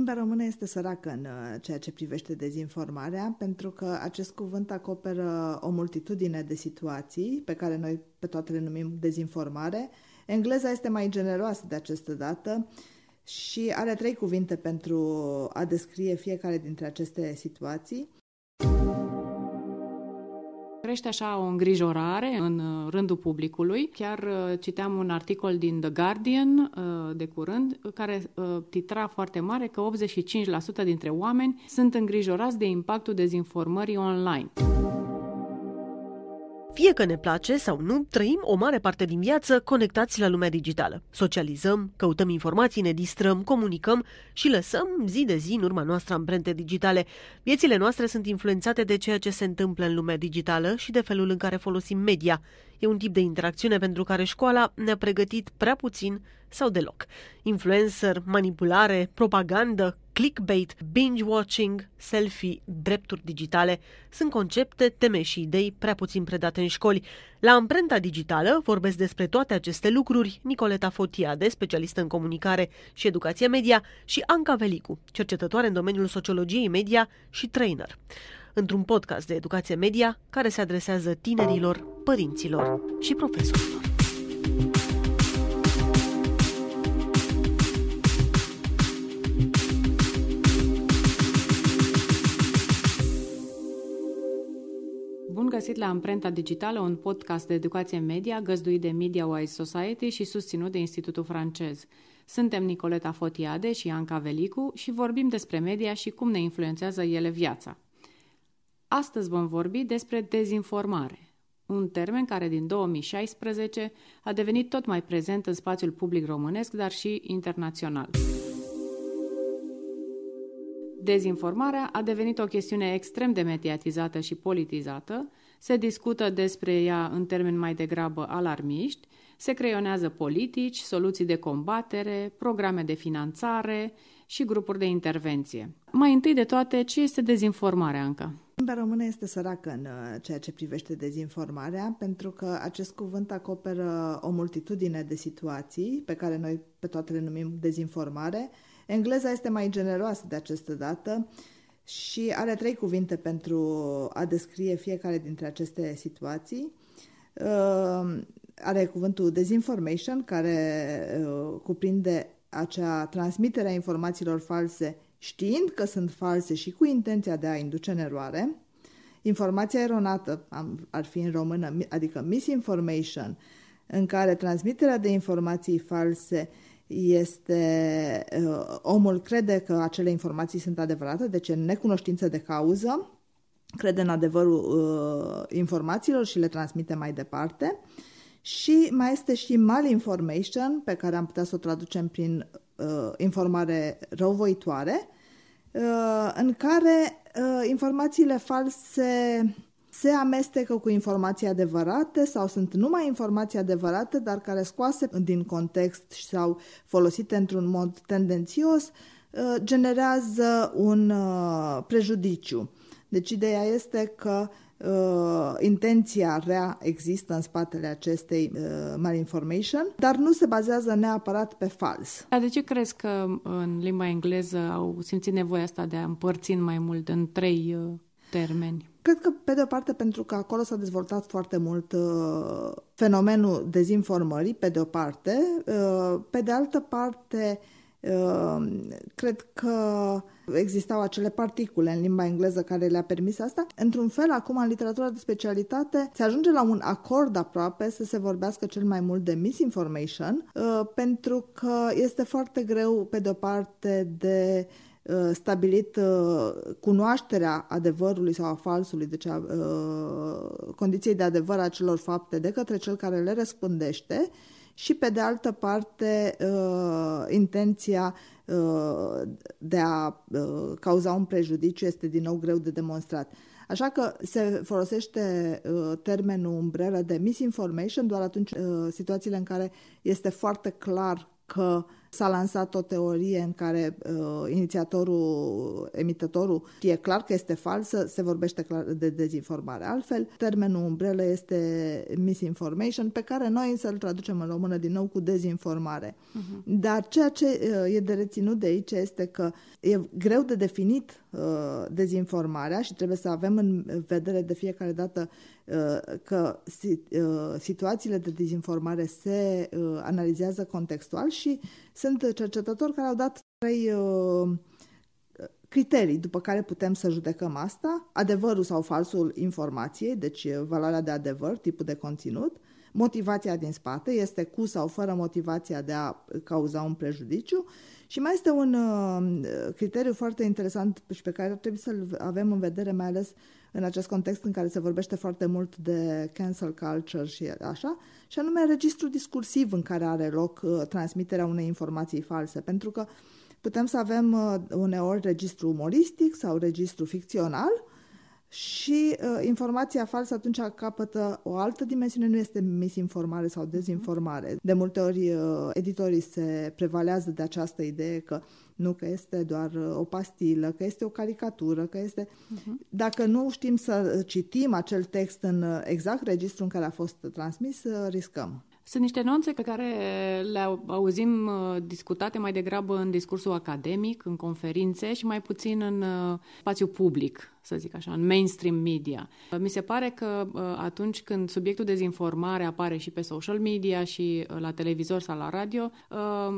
Limba română este săracă în uh, ceea ce privește dezinformarea, pentru că acest cuvânt acoperă o multitudine de situații pe care noi pe toate le numim dezinformare. Engleza este mai generoasă de această dată și are trei cuvinte pentru a descrie fiecare dintre aceste situații crește așa o îngrijorare în uh, rândul publicului. Chiar uh, citeam un articol din The Guardian uh, de curând care titra foarte mare că 85% dintre oameni sunt îngrijorați de impactul dezinformării online. Fie că ne place sau nu, trăim o mare parte din viață conectați la lumea digitală. Socializăm, căutăm informații, ne distrăm, comunicăm și lăsăm zi de zi în urma noastră amprente digitale. Viețile noastre sunt influențate de ceea ce se întâmplă în lumea digitală și de felul în care folosim media. E un tip de interacțiune pentru care școala ne-a pregătit prea puțin sau deloc. Influencer, manipulare, propagandă, clickbait, binge-watching, selfie, drepturi digitale sunt concepte, teme și idei prea puțin predate în școli. La Amprenta Digitală vorbesc despre toate aceste lucruri Nicoleta Fotiade, specialistă în comunicare și educație media, și Anca Velicu, cercetătoare în domeniul sociologiei media și trainer într-un podcast de educație media care se adresează tinerilor, părinților și profesorilor. Găsit la Amprenta Digitală, un podcast de educație media găzduit de MediaWise Society și susținut de Institutul francez. Suntem Nicoleta Fotiade și Anca Velicu și vorbim despre media și cum ne influențează ele viața. Astăzi vom vorbi despre dezinformare, un termen care din 2016 a devenit tot mai prezent în spațiul public românesc, dar și internațional. Dezinformarea a devenit o chestiune extrem de mediatizată și politizată, se discută despre ea în termeni mai degrabă alarmiști, se creionează politici, soluții de combatere, programe de finanțare și grupuri de intervenție. Mai întâi de toate, ce este dezinformarea încă? Limba română este săracă în uh, ceea ce privește dezinformarea, pentru că acest cuvânt acoperă o multitudine de situații pe care noi pe toate le numim dezinformare. Engleza este mai generoasă de această dată și are trei cuvinte pentru a descrie fiecare dintre aceste situații. Uh, are cuvântul desinformation, care uh, cuprinde acea transmitere a informațiilor false știind că sunt false și cu intenția de a induce în eroare. Informația eronată ar fi în română, adică misinformation, în care transmiterea de informații false este uh, omul crede că acele informații sunt adevărate, deci în necunoștință de cauză, crede în adevărul uh, informațiilor și le transmite mai departe. Și mai este și malinformation, pe care am putea să o traducem prin uh, informare răuvoitoare, uh, în care uh, informațiile false se amestecă cu informații adevărate sau sunt numai informații adevărate, dar care scoase din context sau folosite într-un mod tendențios, uh, generează un uh, prejudiciu. Deci ideea este că uh, intenția rea există în spatele acestei uh, malinformation, dar nu se bazează neapărat pe fals. Dar de ce crezi că în limba engleză au simțit nevoia asta de a împărți mai mult în trei uh, termeni? Cred că, pe de o parte, pentru că acolo s-a dezvoltat foarte mult uh, fenomenul dezinformării, pe de o parte, uh, pe de altă parte, uh, Ehm, cred că existau acele particule în limba engleză care le-a permis asta. Într-un fel, acum, în literatura de specialitate, se ajunge la un acord aproape să se vorbească cel mai mult de misinformation, uh, pentru că este foarte greu, pe de-o parte, de uh, stabilit uh, cunoașterea adevărului sau a falsului, deci a condiției de adevăr a celor fapte de către cel care le răspândește și, pe de altă parte, uh, intenția uh, de a uh, cauza un prejudiciu este din nou greu de demonstrat. Așa că se folosește termenul umbrelă de misinformation doar atunci situațiile în care este foarte clar că S-a lansat o teorie în care uh, inițiatorul, emitătorul știe clar că este falsă, se vorbește clar de dezinformare. Altfel, termenul umbrelă este misinformation, pe care noi să-l traducem în română din nou cu dezinformare. Uh-huh. Dar ceea ce uh, e de reținut de aici este că e greu de definit uh, dezinformarea și trebuie să avem în vedere de fiecare dată uh, că uh, situațiile de dezinformare se uh, analizează contextual și sunt cercetători care au dat trei uh, criterii după care putem să judecăm asta, adevărul sau falsul informației, deci valoarea de adevăr, tipul de conținut, motivația din spate, este cu sau fără motivația de a cauza un prejudiciu. Și mai este un uh, criteriu foarte interesant și pe care ar trebui să-l avem în vedere, mai ales în acest context în care se vorbește foarte mult de cancel culture și așa, și anume registru discursiv în care are loc uh, transmiterea unei informații false, pentru că putem să avem uh, uneori registru umoristic sau registru ficțional, și uh, informația falsă atunci capătă o altă dimensiune, nu este misinformare sau dezinformare. De multe ori uh, editorii se prevalează de această idee că nu că este doar uh, o pastilă, că este o caricatură, că este... Uh-huh. Dacă nu știm să citim acel text în uh, exact registrul în care a fost transmis, uh, riscăm. Sunt niște nuanțe pe care le auzim uh, discutate mai degrabă în discursul academic, în conferințe și mai puțin în uh, spațiu public, să zic așa, în mainstream media. Mi se pare că uh, atunci când subiectul dezinformare apare și pe social media și la televizor sau la radio,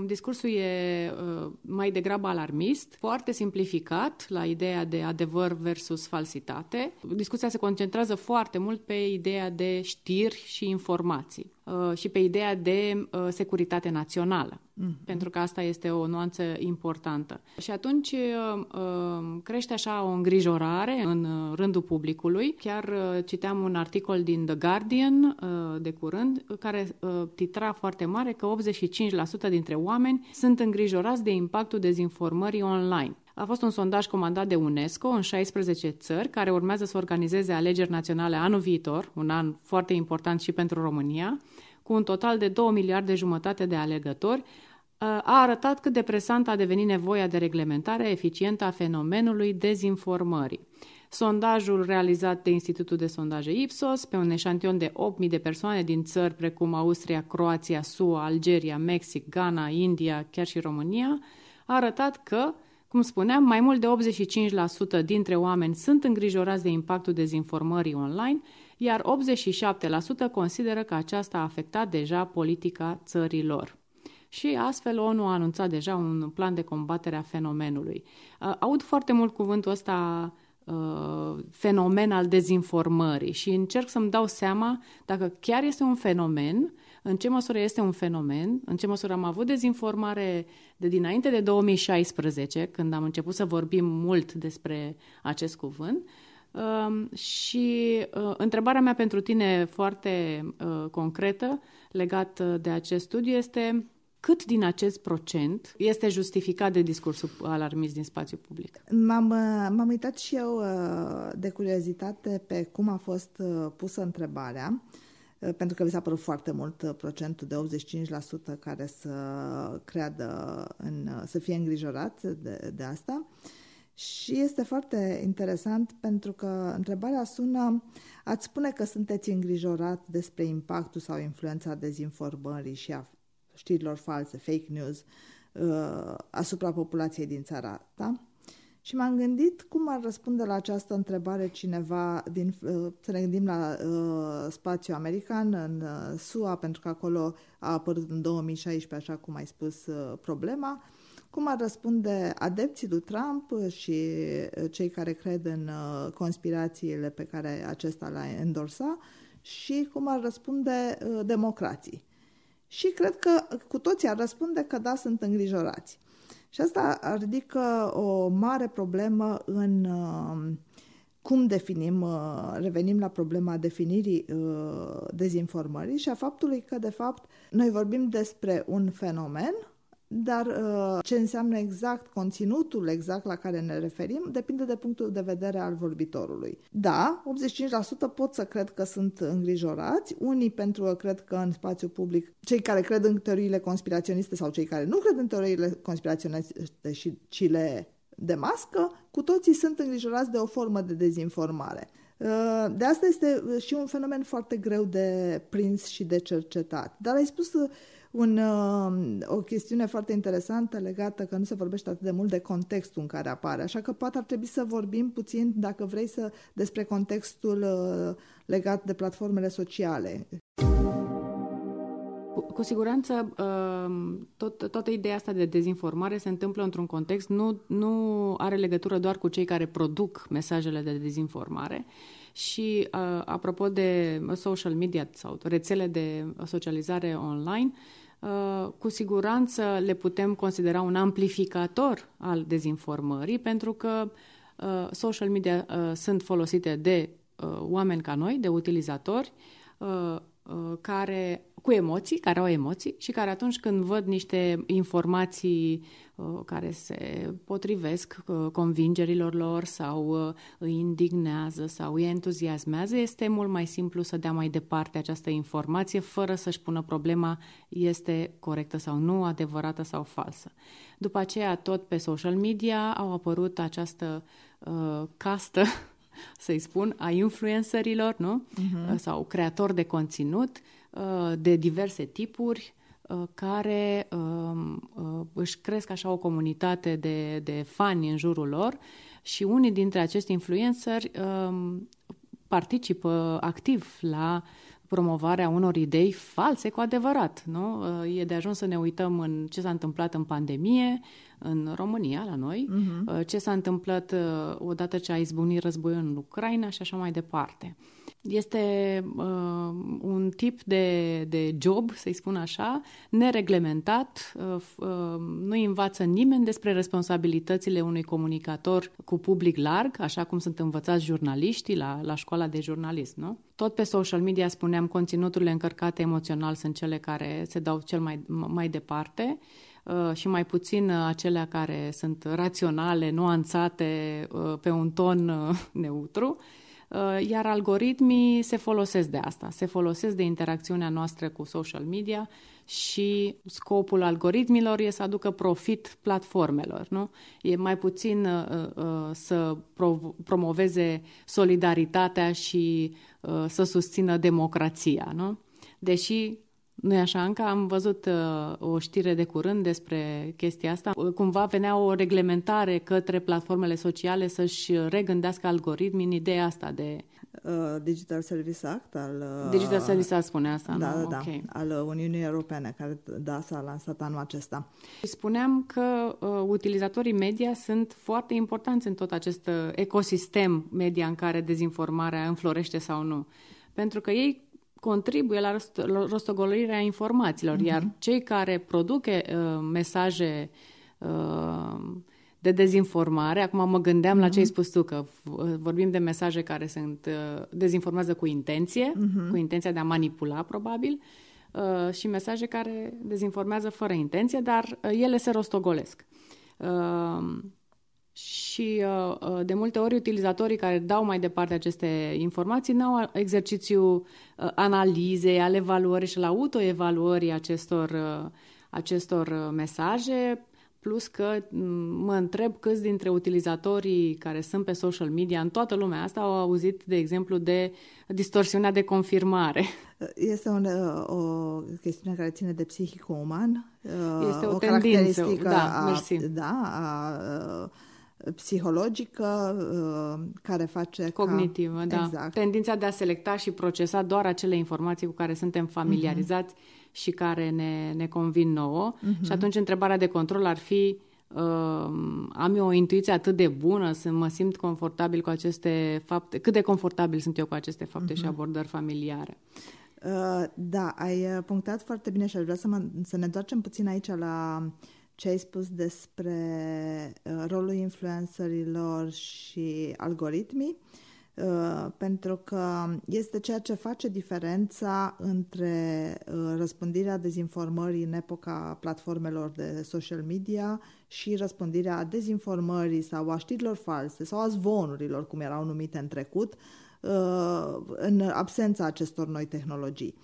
discursul e mai degrabă alarmist, foarte simplificat la ideea de adevăr versus falsitate. Discuția se concentrează foarte mult pe ideea de știri și informații. Uh, și pe ideea de uh, securitate națională, mm-hmm. pentru că asta este o nuanță importantă. Și atunci uh, crește așa o îngrijorare în rândul publicului. Chiar citeam un articol din The Guardian de curând care titra foarte mare că 85% dintre oameni sunt îngrijorați de impactul dezinformării online. A fost un sondaj comandat de UNESCO în 16 țări care urmează să organizeze alegeri naționale anul viitor, un an foarte important și pentru România, cu un total de 2 miliarde jumătate de alegători, a arătat cât de presant a devenit nevoia de reglementare eficientă a fenomenului dezinformării. Sondajul realizat de Institutul de Sondaje Ipsos pe un eșantion de 8.000 de persoane din țări precum Austria, Croația, SUA, Algeria, Mexic, Ghana, India, chiar și România, a arătat că cum spuneam, mai mult de 85% dintre oameni sunt îngrijorați de impactul dezinformării online, iar 87% consideră că aceasta a afectat deja politica țărilor. Și astfel ONU a anunțat deja un plan de combatere a fenomenului. Aud foarte mult cuvântul ăsta fenomen al dezinformării și încerc să-mi dau seama dacă chiar este un fenomen în ce măsură este un fenomen, în ce măsură am avut dezinformare de dinainte de 2016, când am început să vorbim mult despre acest cuvânt. Um, și uh, întrebarea mea pentru tine foarte uh, concretă legat de acest studiu este cât din acest procent este justificat de discursul alarmist din spațiu public? M-am, uh, m-am uitat și eu de curiozitate pe cum a fost pusă întrebarea Eh, pentru că mi s-a părut foarte mult eh, procentul de 85% care să creadă, în, eh, să fie îngrijorat de, de asta. Și este foarte interesant pentru că întrebarea sună, ați spune că sunteți îngrijorat despre impactul sau influența dezinformării și a știrilor false, fake news, asupra populației din țara ta? Și m-am gândit cum ar răspunde la această întrebare cineva din, uh, să ne gândim la uh, spațiul american, în uh, SUA, pentru că acolo a apărut în 2016, așa cum ai spus, uh, problema. Cum ar răspunde adepții lui Trump și uh, cei care cred în uh, conspirațiile pe care acesta le-a endorsa și cum ar răspunde uh, democrații. Și cred că cu toții ar răspunde că da, sunt îngrijorați. Și asta ridică o mare problemă în uh, cum definim, uh, revenim la problema definirii uh, dezinformării și a faptului că, de fapt, noi vorbim despre un fenomen dar uh, ce înseamnă exact conținutul exact la care ne referim depinde de punctul de vedere al vorbitorului. Da, 85% pot să cred că sunt îngrijorați, unii pentru că cred că în spațiu public, cei care cred în teoriile conspiraționiste sau cei care nu cred în teoriile conspiraționiste și ci le demască, cu toții sunt îngrijorați de o formă de dezinformare. Uh, de asta este și un fenomen foarte greu de prins și de cercetat. Dar ai spus un, uh, o chestiune foarte interesantă legată că nu se vorbește atât de mult de contextul în care apare. Așa că poate ar trebui să vorbim puțin, dacă vrei, să, despre contextul uh, legat de platformele sociale. Cu, cu siguranță, uh, tot, toată ideea asta de dezinformare se întâmplă într-un context, nu, nu are legătură doar cu cei care produc mesajele de dezinformare. Și apropo de social media sau rețele de socializare online, Uh, cu siguranță le putem considera un amplificator al dezinformării, pentru că uh, social media uh, sunt folosite de oameni ca noi, de utilizatori, care cu emoții, care au emoții și care atunci când văd niște informații uh, care se potrivesc uh, convingerilor lor sau uh, îi indignează sau îi entuziasmează, este mult mai simplu să dea mai departe această informație fără să-și pună problema este corectă sau nu, adevărată sau falsă. După aceea, tot pe social media au apărut această uh, castă să-i spun, a influencerilor, nu? Uh-huh. Sau creatori de conținut, Uh, de diverse tipuri uh, care um, uh, își cresc așa o comunitate de, de fani în jurul lor și unii dintre acești influenceri um, participă activ la promovarea unor idei false cu adevărat. Nu? E de ajuns să ne uităm în ce s-a întâmplat în pandemie, în România, la noi, uh-huh. ce s-a întâmplat odată ce a izbunit războiul în Ucraina și așa mai departe. Este uh, un tip de, de job, să-i spun așa, nereglementat. Uh, uh, nu învață nimeni despre responsabilitățile unui comunicator cu public larg, așa cum sunt învățați jurnaliștii la, la școala de jurnalism. Nu? Tot pe social media spuneam, conținuturile încărcate emoțional sunt cele care se dau cel mai, mai departe uh, și mai puțin acelea care sunt raționale, nuanțate uh, pe un ton uh, neutru. Uh, iar algoritmii se folosesc de asta, se folosesc de interacțiunea noastră cu social media și scopul algoritmilor e să aducă profit platformelor. Nu? E mai puțin uh, uh, să prov- promoveze solidaritatea și uh, să susțină democrația. Nu? Deși nu-i așa, Anca? Am văzut uh, o știre de curând despre chestia asta. Cumva venea o reglementare către platformele sociale să-și regândească algoritmii în ideea asta de... Uh, Digital Service Act al... Uh, Digital Service Act spune asta, da, nu? Da, okay. da, al Uniunii Europene, care da, s-a lansat anul acesta. Spuneam că uh, utilizatorii media sunt foarte importanți în tot acest uh, ecosistem media în care dezinformarea înflorește sau nu. Pentru că ei contribuie la rostogolirea informațiilor, uh-huh. iar cei care produc uh, mesaje uh, de dezinformare, acum mă gândeam uh-huh. la ce ai mhm. spus tu, că vorbim de mesaje care sunt uh, dezinformează cu intenție, uh-huh. cu intenția de a manipula, probabil, uh, și mesaje care dezinformează fără intenție, dar uh, ele se rostogolesc. Uh, și uh, uh, de multe ori utilizatorii care dau mai departe aceste informații n-au exercițiu uh, analizei, ale evaluării și la autoevaluării acestor, acestor mesaje, plus că mm, mă întreb câți dintre utilizatorii care sunt pe social media în toată lumea asta au auzit, de exemplu, de distorsiunea de confirmare. Este un, o chestiune care ține de psihicul uman. Este o, o tendință, da, a, mersi. Da, a, a psihologică uh, care face cognitivă, ca... da. Exact. Tendința de a selecta și procesa doar acele informații cu care suntem familiarizați uh-huh. și care ne, ne convin nouă. Uh-huh. Și atunci întrebarea de control ar fi uh, am eu o intuiție atât de bună, să mă simt confortabil cu aceste fapte, cât de confortabil sunt eu cu aceste fapte uh-huh. și abordări familiare. Uh, da, ai uh, punctat foarte bine și aș vrea să, mă, să ne întoarcem puțin aici la ce ai spus despre uh, rolul influencerilor și algoritmii. Uh, pentru că este ceea ce face diferența între uh, răspândirea dezinformării în epoca platformelor de social media și răspândirea dezinformării sau a știrilor false sau a zvonurilor, cum erau numite în trecut, uh, în absența acestor noi tehnologii.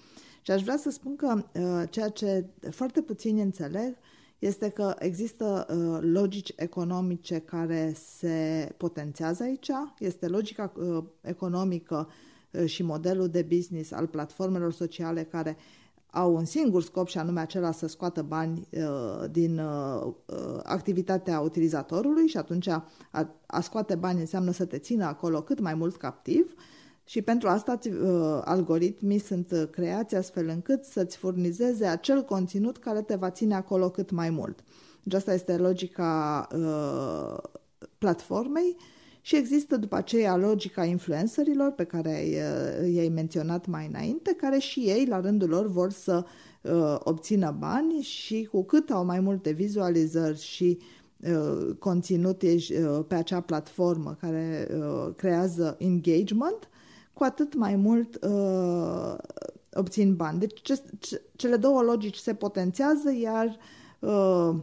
Și aș vrea să spun că ceea ce foarte puțini înțeleg este că există uh, logici economice care se potențează aici, este logica uh, economică uh, și modelul de business al platformelor sociale care au un singur scop și anume acela să scoată bani uh, din uh, uh activitatea utilizatorului și atunci a, a scoate bani înseamnă să te țină acolo cât mai mult captiv și pentru asta uh, algoritmii sunt uh, creați astfel încât să-ți furnizeze acel conținut care te va ține acolo cât mai mult. Deci asta este logica uh, platformei și există după aceea logica influencerilor pe care uh, i-ai menționat mai înainte, care și ei la rândul lor vor să uh, obțină bani și cu cât au mai multe vizualizări și uh, conținut ești, uh, pe acea platformă care uh, creează engagement, cu atât mai mult uh, obțin bani. Deci ce, ce, cele două logici se potențează, iar uh,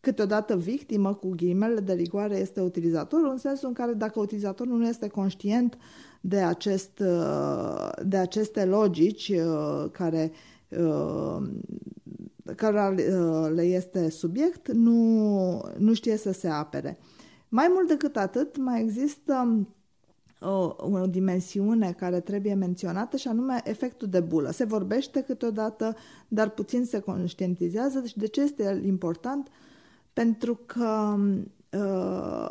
câteodată victimă, cu ghilimele de rigoare, este utilizatorul, în sensul în care dacă utilizatorul nu este conștient de, acest, uh, de aceste logici uh, care, uh, care uh, le este subiect, nu, nu știe să se apere. Mai mult decât atât, mai există o, o dimensiune care trebuie menționată și anume efectul de bulă. Se vorbește câteodată, dar puțin se conștientizează. Deci de ce este el important? Pentru că uh,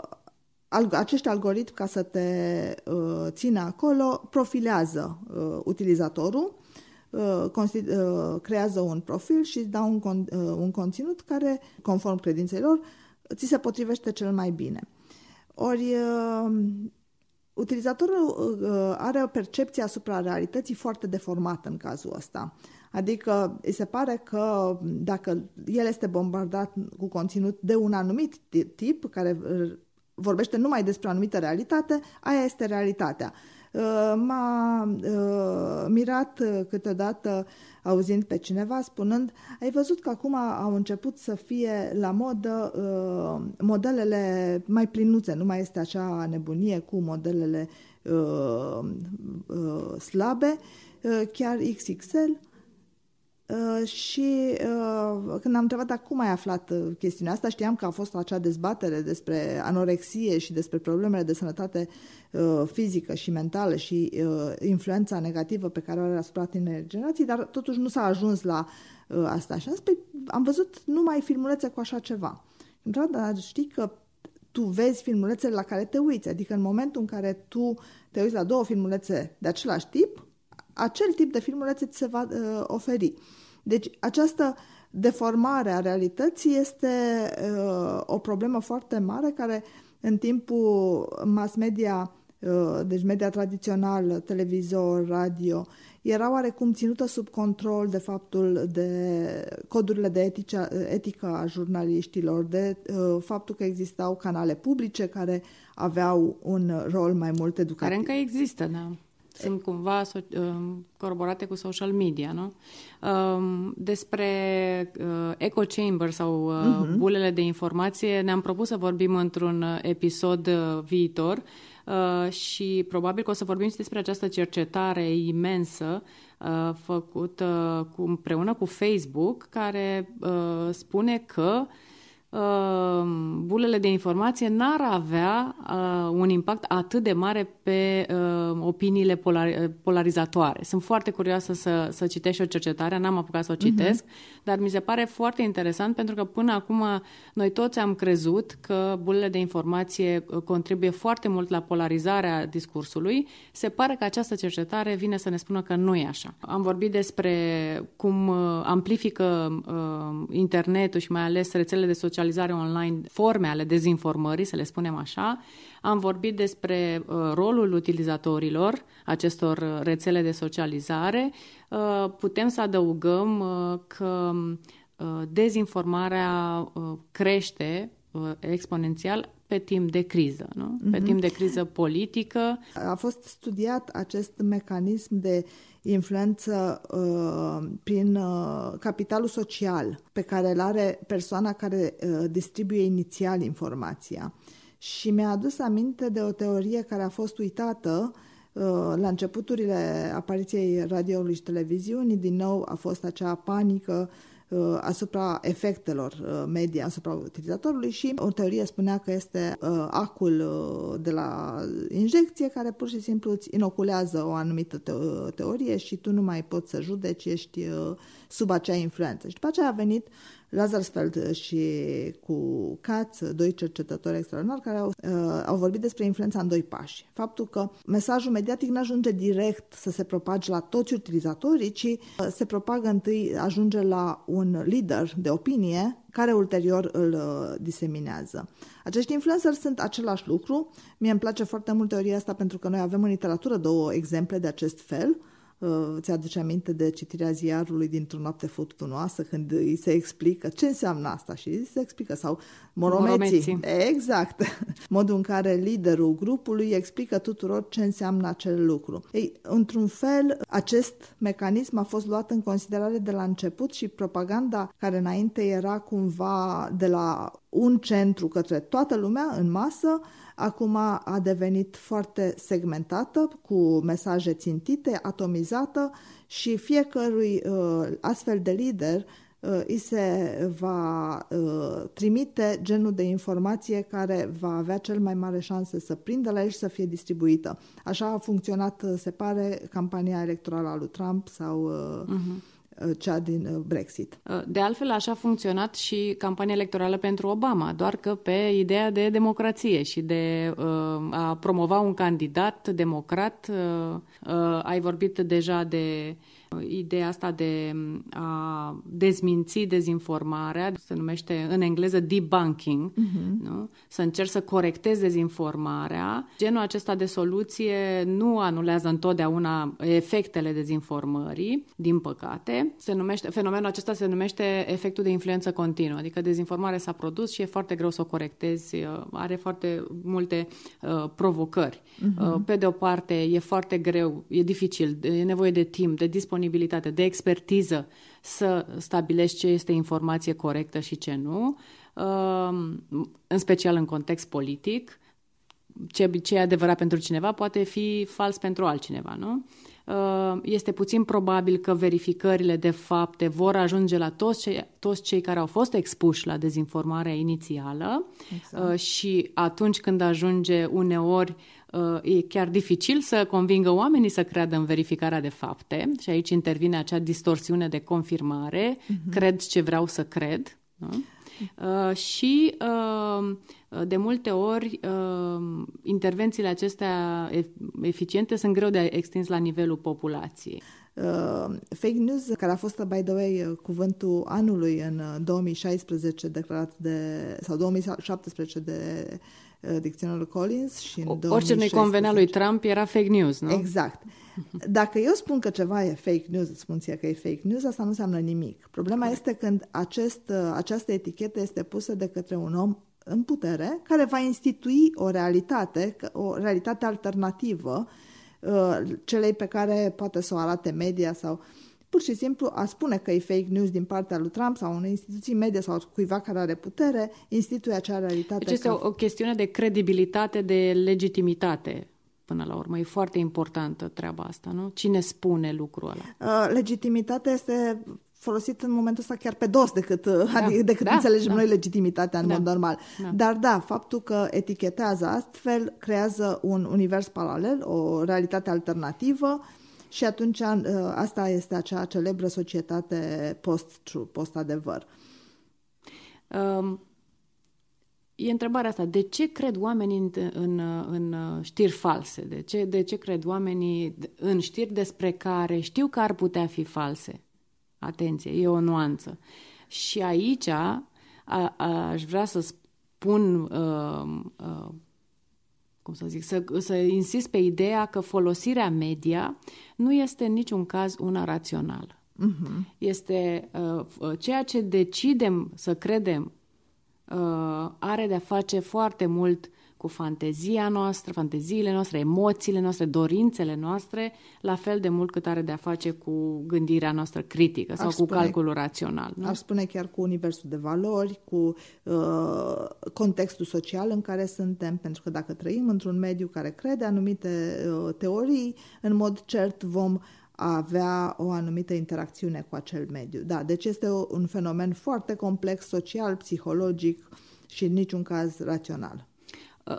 acești algoritmi, ca să te uh, țină acolo, profilează uh, utilizatorul, uh, uh, creează un profil și îți dau un, con- uh, un conținut care, conform credințelor, ți se potrivește cel mai bine. Ori utilizatorul uh, are o percepție asupra realității foarte deformată în cazul ăsta. Adică îi se pare că dacă el este bombardat cu conținut de un anumit tip, care uh, vorbește numai despre o anumită realitate, aia este realitatea. Uh, m-a mirat câteodată auzind pe cineva spunând, ai văzut că acum au început să fie la modă uh, modelele mai plinuțe, nu mai este acea nebunie cu modelele uh, uh, slabe, uh, chiar XXL. Uh, și uh, când am întrebat dacă cum ai aflat uh, chestiunea asta, știam că a fost acea dezbatere despre anorexie și despre problemele de sănătate uh, fizică și mentală și uh, influența negativă pe care o are asupra tinerii generații, dar totuși nu s-a ajuns la uh, asta. Și am, spus, păi, am văzut numai filmulețe cu așa ceva. Într-adevăr, dar știi că tu vezi filmulețele la care te uiți, adică în momentul în care tu te uiți la două filmulețe de același tip, acel tip de filmulețe ți se va uh, oferi. Deci această deformare a realității este uh, o problemă foarte mare care în timpul mass media, uh, deci media tradițională, televizor, radio, era oarecum ținută sub control de faptul de codurile de etice, etică a jurnaliștilor, de uh, faptul că existau canale publice care aveau un rol mai mult educativ. Care încă există, da sunt cumva so- um, coroborate cu social media, nu? Um, despre uh, echo chamber sau uh, uh-huh. bulele de informație ne-am propus să vorbim într-un uh, episod uh, viitor uh, și probabil că o să vorbim și despre această cercetare imensă uh, făcută cu, împreună cu Facebook, care uh, spune că uh, Ehm, bulele de informație n-ar avea uh, un impact atât de mare pe uh, opiniile polar, polarizatoare. Sunt foarte curioasă să, să citesc și o cercetare, n-am apucat să o citesc, uh-huh. dar mi se pare foarte interesant pentru că până acum noi toți am crezut că bulele de informație uh, contribuie foarte mult la polarizarea discursului. Se pare că această cercetare vine să ne spună că nu e așa. Am vorbit despre cum uh, amplifică uh, internetul și mai ales rețelele de socializare socializare online, forme ale dezinformării, să le spunem așa. Am vorbit despre uh, rolul utilizatorilor acestor uh, rețele de socializare. Uh, putem să adăugăm uh, că uh, dezinformarea uh, crește uh, exponențial pe timp de criză, nu? Pe mm-hmm. timp de criză politică. A fost studiat acest mecanism de influență uh, prin uh, capitalul social pe care îl are persoana care uh, distribuie inițial informația. Și mi-a adus aminte de o teorie care a fost uitată uh, la începuturile apariției radioului și televiziunii, din nou a fost acea panică Uh, asupra efectelor uh, media asupra utilizatorului și o teorie spunea că este uh, acul de la injecție care pur și simplu îți inoculează o anumită teorie și tu nu mai poți să judeci, ești sub acea influență. Și după aceea a venit Lazarsfeld și cu Katz, doi cercetători extraordinari care au, uh, au vorbit despre influența în doi pași. Faptul că mesajul mediatic nu ajunge direct să se propage la toți utilizatorii, ci uh, se propagă întâi, ajunge la un lider de opinie care ulterior îl uh, diseminează. Acești influenceri sunt același lucru. Mie îmi place foarte mult teoria asta pentru că noi avem în literatură două exemple de acest fel. Uh, ți-aduce aminte de citirea ziarului dintr-o noapte furtunoasă când îi se explică ce înseamnă asta și se explică sau moromeții. moromeții. Exact. Modul în care liderul grupului explică tuturor ce înseamnă acel lucru. Ei, într-un fel, acest mecanism a fost luat în considerare de la început și propaganda care înainte era cumva de la un centru către toată lumea în masă, acum a devenit foarte segmentată, cu mesaje țintite, atomizată și fiecărui uh, astfel de lider uh, îi se va uh, trimite genul de informație care va avea cel mai mare șanse să prindă la el și să fie distribuită. Așa a funcționat, uh, se pare, campania electorală a lui Trump sau uh, uh-huh Uh, cea din uh, Brexit. Uh, de altfel, așa a funcționat și campania electorală pentru Obama, doar că pe ideea de democrație și de uh, a promova un candidat democrat. Uh, uh, ai vorbit deja de Ideea asta de a dezminți dezinformarea se numește în engleză debunking, uh-huh. nu? să încerci să corectezi dezinformarea. Genul acesta de soluție nu anulează întotdeauna efectele dezinformării, din păcate. Se numește, fenomenul acesta se numește efectul de influență continuă, adică dezinformarea s-a produs și e foarte greu să o corectezi, uh, are foarte multe uh, provocări. Uh-huh. Uh, pe de o parte, e foarte greu, e dificil, e nevoie de timp, de disponibilitate disponibilitate, de expertiză să stabilești ce este informație corectă și ce nu, um, în special în context politic. Ce, ce e adevărat pentru cineva poate fi fals pentru altcineva, nu? Uh, este puțin probabil că verificările de fapte vor ajunge la toți cei, toți cei care au fost expuși la dezinformarea inițială exact. Uh, și atunci când ajunge uneori Uh, e chiar dificil să convingă oamenii să creadă în verificarea de fapte și aici intervine acea distorsiune de confirmare, uh-huh. cred ce vreau să cred. Nu? Uh, și uh, de multe ori uh, intervențiile acestea eficiente sunt greu de extins la nivelul populației. Uh, fake news, care a fost, by the way, cuvântul anului în 2016 declarat de, sau 2017 de Uh, dicționarul Collins și în Orice nu-i convenea lui Trump era fake news, nu? Exact. Dacă eu spun că ceva e fake news, îți spun ție că e fake news, asta nu înseamnă nimic. Problema Correct. este când acest, uh, această etichetă este pusă de către un om în putere care va institui o realitate, o realitate alternativă uh, celei pe care poate să o arate media sau uh, pur și simplu a spune că e fake news din partea lui Trump sau unei instituții media sau cuiva care are putere, instituie acea realitate. Deci este ca... o, o chestiune de credibilitate, de legitimitate până la urmă. E foarte importantă treaba asta, nu? Cine spune lucrul ăla? Uh, legitimitatea este folosit în momentul ăsta chiar pe dos decât, uh, da, adică, decât da, înțelegem da. noi legitimitatea în da, mod normal. Da. Dar da, faptul că etichetează astfel creează un univers paralel, o realitate alternativă și atunci uh, asta este acea celebră societate post-truth, post-adevăr. Um, e întrebarea asta. De ce cred oamenii în, în, în știri false? De ce, de ce cred oamenii în știri despre care știu că ar putea fi false? Atenție, e o nuanță. Și aici a, a, aș vrea să spun uh, uh, cum să zic, să, să insist pe ideea că folosirea media nu este în niciun caz una rațională. Uh-huh. Este uh, ceea ce decidem să credem are de-a face foarte mult cu fantezia noastră, fanteziile noastre, emoțiile noastre, dorințele noastre, la fel de mult cât are de a face cu gândirea noastră critică sau aș cu spune, calculul rațional. Nu? Aș spune chiar cu universul de valori, cu uh, contextul social în care suntem, pentru că dacă trăim într-un mediu care crede anumite uh, teorii, în mod cert vom avea o anumită interacțiune cu acel mediu. Da, deci este un fenomen foarte complex, social, psihologic și în niciun caz rațional.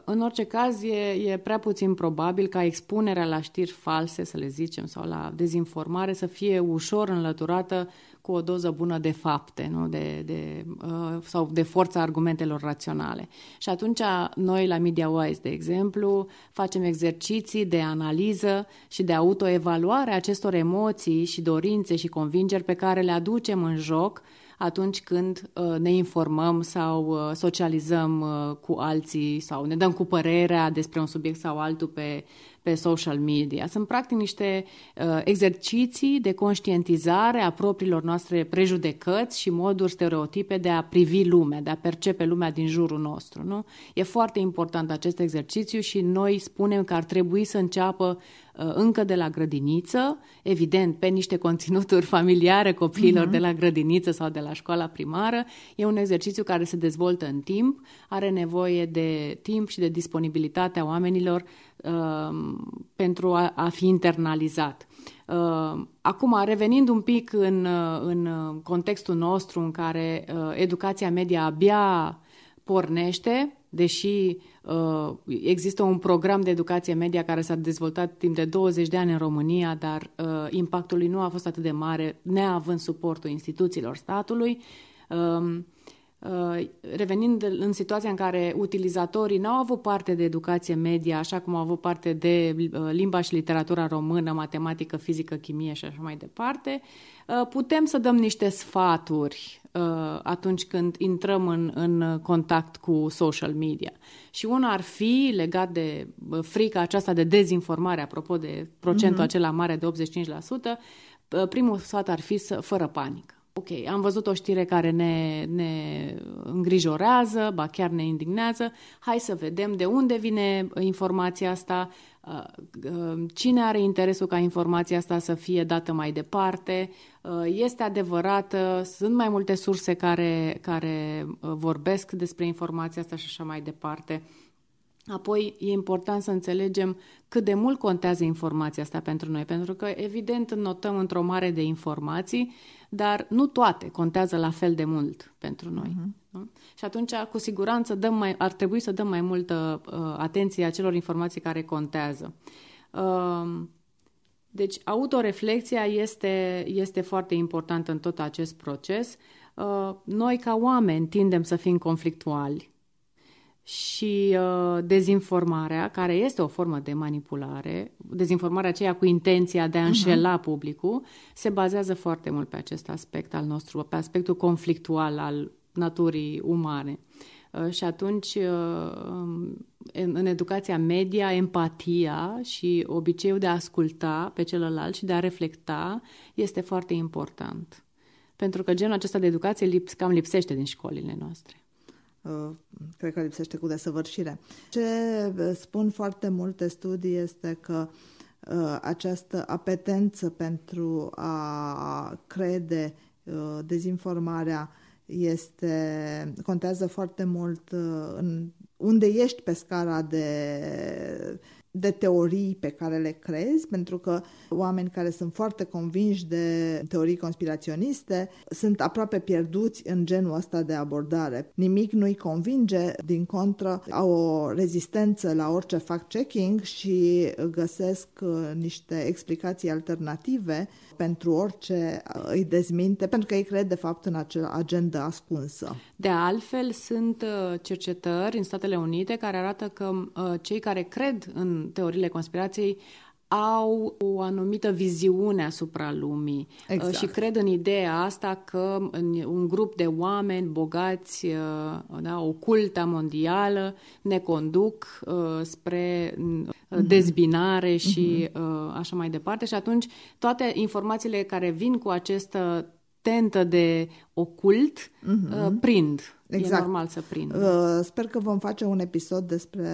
În orice caz, e, e prea puțin probabil ca expunerea la știri false, să le zicem, sau la dezinformare să fie ușor înlăturată cu o doză bună de fapte nu? De, de, uh, sau de forța argumentelor raționale. Și atunci noi la MediaWise, de exemplu, facem exerciții de analiză și de autoevaluare a acestor emoții și dorințe și convingeri pe care le aducem în joc atunci când uh, ne informăm sau uh, socializăm uh, cu alții sau ne dăm cu părerea despre un subiect sau altul pe, pe social media. Sunt practic niște uh, exerciții de conștientizare a propriilor noastre prejudecăți și moduri stereotipe de a privi lumea, de a percepe lumea din jurul nostru. Nu? E foarte important acest exercițiu și noi spunem că ar trebui să înceapă Uh, încă de la grădiniță, evident, pe niște conținuturi familiare copiilor uh-huh. de la grădiniță sau de la școala primară. E un exercițiu care se dezvoltă în timp, are nevoie de timp și de disponibilitatea oamenilor uh, pentru a, a fi internalizat. Uh, acum, revenind un pic în, uh, în contextul nostru în care uh, educația media abia pornește, deși uh, există un program de educație media care s-a dezvoltat timp de 20 de ani în România, dar uh, impactul lui nu a fost atât de mare, neavând suportul instituțiilor statului. Uh, Uh, revenind în situația în care utilizatorii n-au avut parte de educație media, așa cum au avut parte de uh, limba și literatura română, matematică, fizică, chimie și așa mai departe, uh, putem să dăm niște sfaturi atunci când intrăm în, în contact cu social media. Și una ar fi legat de frica aceasta de dezinformare, apropo de procentul uh-huh. acela mare de 85%, primul sfat ar fi să, fără panică ok, am văzut o știre care ne, ne îngrijorează, ba chiar ne indignează, hai să vedem de unde vine informația asta, uh, uh, cine are interesul ca informația asta să fie dată mai departe, uh, este adevărată, sunt mai multe surse care, care vorbesc despre informația asta și așa mai departe. Apoi e important să înțelegem cât de mult contează informația asta pentru noi, pentru că evident notăm într-o mare de informații, dar nu toate contează la fel de mult pentru noi. Uh-huh. Nu? Și atunci, cu siguranță, dăm mai, ar trebui să dăm mai multă uh, atenție acelor informații care contează. Uh, deci, autoreflexia este, este foarte importantă în tot acest proces. Uh, noi, ca oameni, tindem să fim conflictuali și uh, dezinformarea, care este o formă de manipulare, dezinformarea aceea cu intenția de a mhm. înșela uh-huh. publicul, se bazează foarte mult pe acest aspect al nostru, pe aspectul conflictual al naturii umane. Uh, și atunci, uh, în, în educația media, empatia și obiceiul de a asculta pe celălalt și de a reflecta este foarte important. Pentru că genul acesta de educație lips, cam lipsește din școlile noastre. Uh, cred că lipsește cu desăvârșire. Ce uh, spun foarte multe studii este că uh, această apetență pentru a crede dezinformarea este, contează foarte mult în unde ești pe scara de de teorii pe care le crezi, pentru că oameni care sunt foarte convinși de teorii conspiraționiste sunt aproape pierduți în genul ăsta de abordare. Nimic nu-i convinge, din contră, au o rezistență la orice fact-checking și găsesc uh, niște explicații alternative pentru orice uh, îi dezminte, pentru că ei cred de fapt în acea agenda ascunsă. De altfel, sunt uh, cercetări în Statele Unite care arată că cei care cred în teoriile conspirației au o anumită viziune asupra lumii uh, exact. și cred în ideea asta că un grup de oameni bogați, uh, da, o cultă mondială, ne conduc uh, spre mm-hmm. dezbinare și mm-hmm. așa mai departe și atunci toate informațiile care vin cu această tentă de ocult uh-huh. prind. Exact. E normal să prind. Uh, sper că vom face un episod despre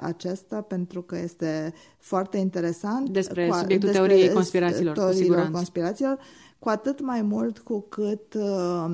acesta pentru că este foarte interesant. Despre cu, subiectul despre teoriei conspirațiilor, teoriilor cu conspirațiilor, cu atât mai mult cu cât uh,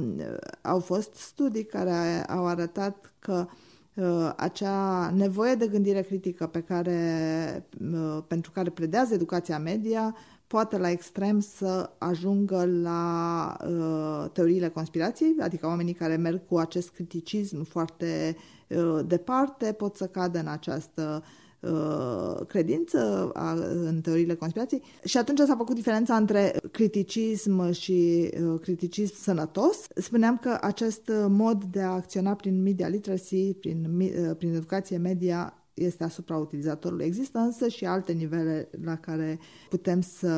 au fost studii care au arătat că uh, acea nevoie de gândire critică pe care, uh, pentru care predează educația media poate la extrem să ajungă la uh, teoriile conspirației, adică oamenii care merg cu acest criticism foarte uh, departe pot să cadă în această uh, credință a, în teoriile conspirației și atunci s-a făcut diferența între criticism și uh, criticism sănătos. Spuneam că acest mod de a acționa prin media literacy, prin, uh, prin educație media, este asupra utilizatorului. Există însă și alte nivele la care putem să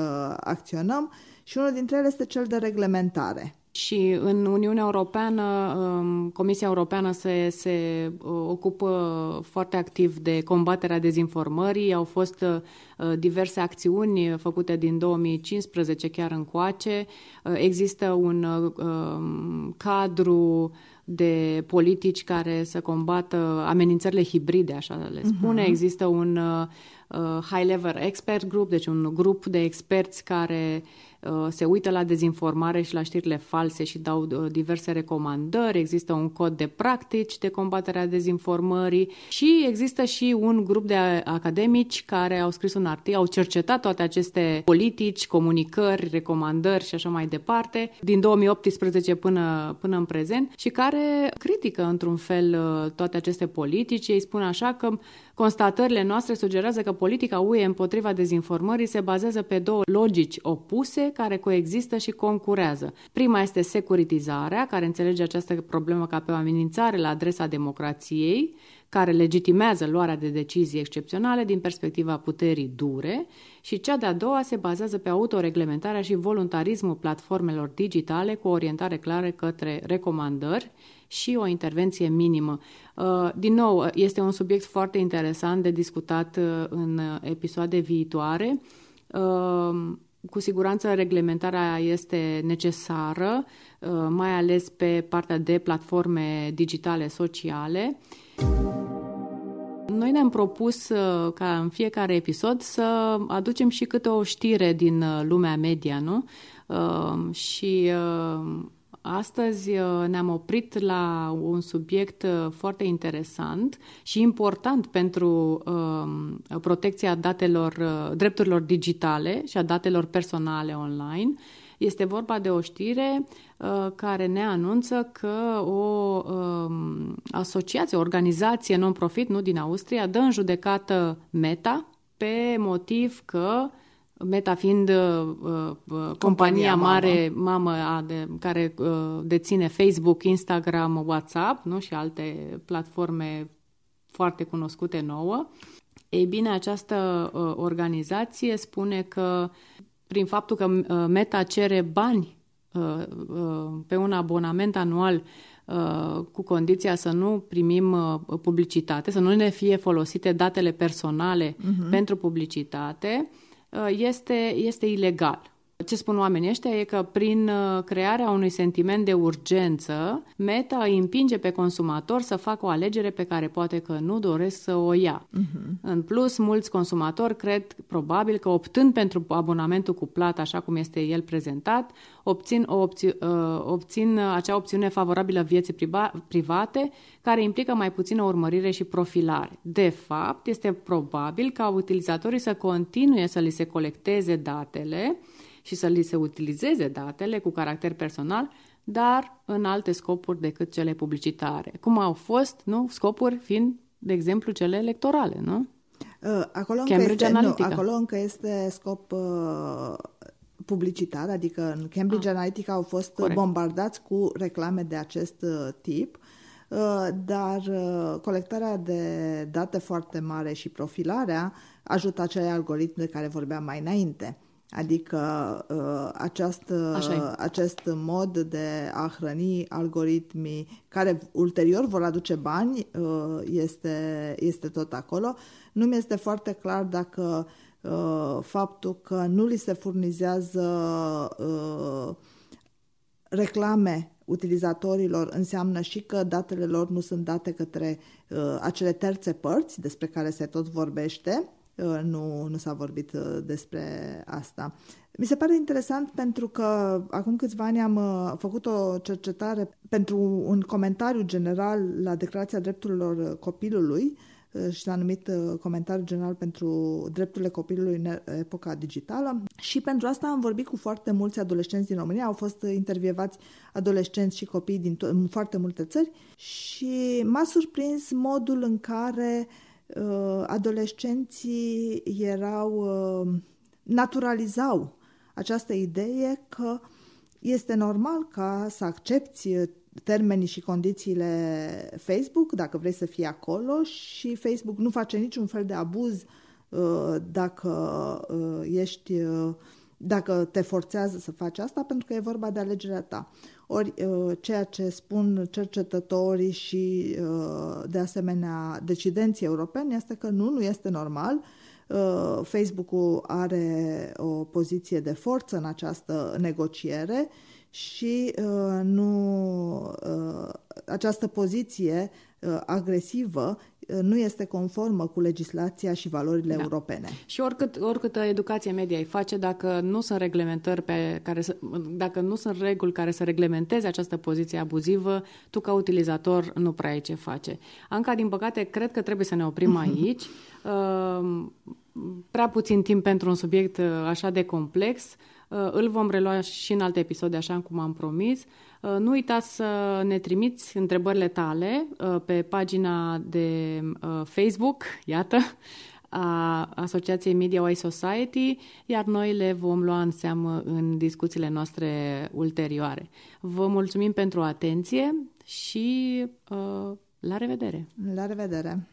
acționăm și unul dintre ele este cel de reglementare. Și în Uniunea Europeană, um, Comisia Europeană se, se uh, ocupă foarte activ de combaterea dezinformării. Au fost uh, diverse acțiuni făcute din 2015 chiar încoace. Uh, există un um, cadru de politici care să combată amenințările hibride, așa le spune. Uh-huh. Există un uh, high level expert group, deci un grup de experți care Uh, se uită la dezinformare și la știrile false și dau uh, diverse recomandări, există un cod de practici de combatere a dezinformării și există și un grup de academici care au scris un articol, au cercetat toate aceste politici, comunicări, recomandări și așa mai departe, din 2018 până, până în prezent și care critică într-un fel uh, toate aceste politici. Ei spun așa că Constatările noastre sugerează că politica UE împotriva dezinformării se bazează pe două logici opuse care coexistă și concurează. Prima este securitizarea, care înțelege această problemă ca pe o amenințare la adresa democrației, care legitimează luarea de decizii excepționale din perspectiva puterii dure și cea de-a doua se bazează pe autoreglementarea și voluntarismul platformelor digitale cu o orientare clară către recomandări și o intervenție minimă. Uh, din nou, este un subiect foarte interesant de discutat uh, în episoade viitoare. Uh, cu siguranță reglementarea este necesară, mai ales pe partea de platforme digitale sociale. Noi ne-am propus ca în fiecare episod să aducem și câte o știre din lumea media, nu? Și Astăzi uh, ne-am oprit la un subiect uh, foarte interesant și important pentru uh, protecția datelor, uh, drepturilor digitale și a datelor personale online. Este vorba de o știre uh, care ne anunță că o uh, asociație, o organizație non-profit nu din Austria dă în judecată Meta pe motiv că uh, Meta fiind uh, uh, compania, compania mare, mamă, a, de, care uh, deține Facebook, Instagram, WhatsApp nu? și alte platforme foarte cunoscute nouă. Ei bine, această uh, organizație spune că prin faptul că uh, Meta cere bani uh, uh, pe un abonament anual uh, cu condiția să nu primim uh, publicitate, să nu ne fie folosite datele personale uh-huh. pentru publicitate, Uh, este, este ilegal. Ce spun oamenii ăștia e că prin uh, crearea unui sentiment de urgență, Meta îi împinge pe consumator să facă o alegere pe care poate că nu doresc să o ia. Uh-huh. În plus, mulți consumatori cred probabil că optând pentru abonamentul cu plată, așa cum este el prezentat, obțin, o opți- uh, obțin acea opțiune favorabilă vieții priva- private, care implică mai puțină urmărire și profilare. De fapt, este probabil ca utilizatorii să continue să li se colecteze datele, și să li se utilizeze datele cu caracter personal, dar în alte scopuri decât cele publicitare. Cum au fost, nu? Scopuri fiind, de exemplu, cele electorale, nu? Uh, acolo Cambridge încă este, Analytica. Nu, acolo încă este scop uh, publicitar, adică în Cambridge ah. Analytica au fost Corect. bombardați cu reclame de acest uh, tip, uh, dar uh, colectarea de date foarte mare și profilarea ajută acele algoritmi de care vorbeam mai înainte. Adică uh, această, acest mod de a hrăni algoritmii care ulterior vor aduce bani uh, este, este tot acolo. Nu mi este foarte clar dacă uh, faptul că nu li se furnizează reclame utilizatorilor înseamnă și că datele lor nu sunt date către uh, acele terțe părți despre care se tot vorbește. Uh, nu, nu s-a vorbit uh, despre asta. Mi se pare interesant pentru că acum câțiva ani am uh, făcut o cercetare pentru un comentariu general la Declarația Drepturilor Copilului și s-a numit comentariu general pentru drepturile copilului în epoca digitală. Și pentru asta am vorbit cu foarte mulți adolescenți din România, au fost intervievați adolescenți și copii din to- foarte multe țări. Și m-a surprins modul în care uh, adolescenții erau, uh, naturalizau această idee că este normal ca să accepti termenii și condițiile Facebook, dacă vrei să fii acolo și Facebook nu face niciun fel de abuz uh, dacă uh, ești uh, dacă te forțează să faci asta, pentru că e vorba de alegerea ta. Ori ceea ce spun cercetătorii și de asemenea decidenții europeni este că nu, nu este normal. Facebook-ul are o poziție de forță în această negociere și uh, nu uh, această poziție uh, agresivă uh, nu este conformă cu legislația și valorile da. europene. Și oricât, oricâtă educație media îi face, dacă nu sunt reglementări pe care să, dacă nu sunt reguli care să reglementeze această poziție abuzivă, tu ca utilizator nu prea ai ce face. Anca, din păcate, cred că trebuie să ne oprim aici. Uh, prea puțin timp pentru un subiect uh, așa de complex. Uh, îl vom relua și în alte episoade, așa cum am promis. Uh, nu uita să ne trimiți întrebările tale uh, pe pagina de Facebook, iată, a Asociației Media Way Society, iar noi le vom lua în seamă în discuțiile noastre ulterioare. Vă mulțumim pentru atenție și uh, la revedere! La revedere!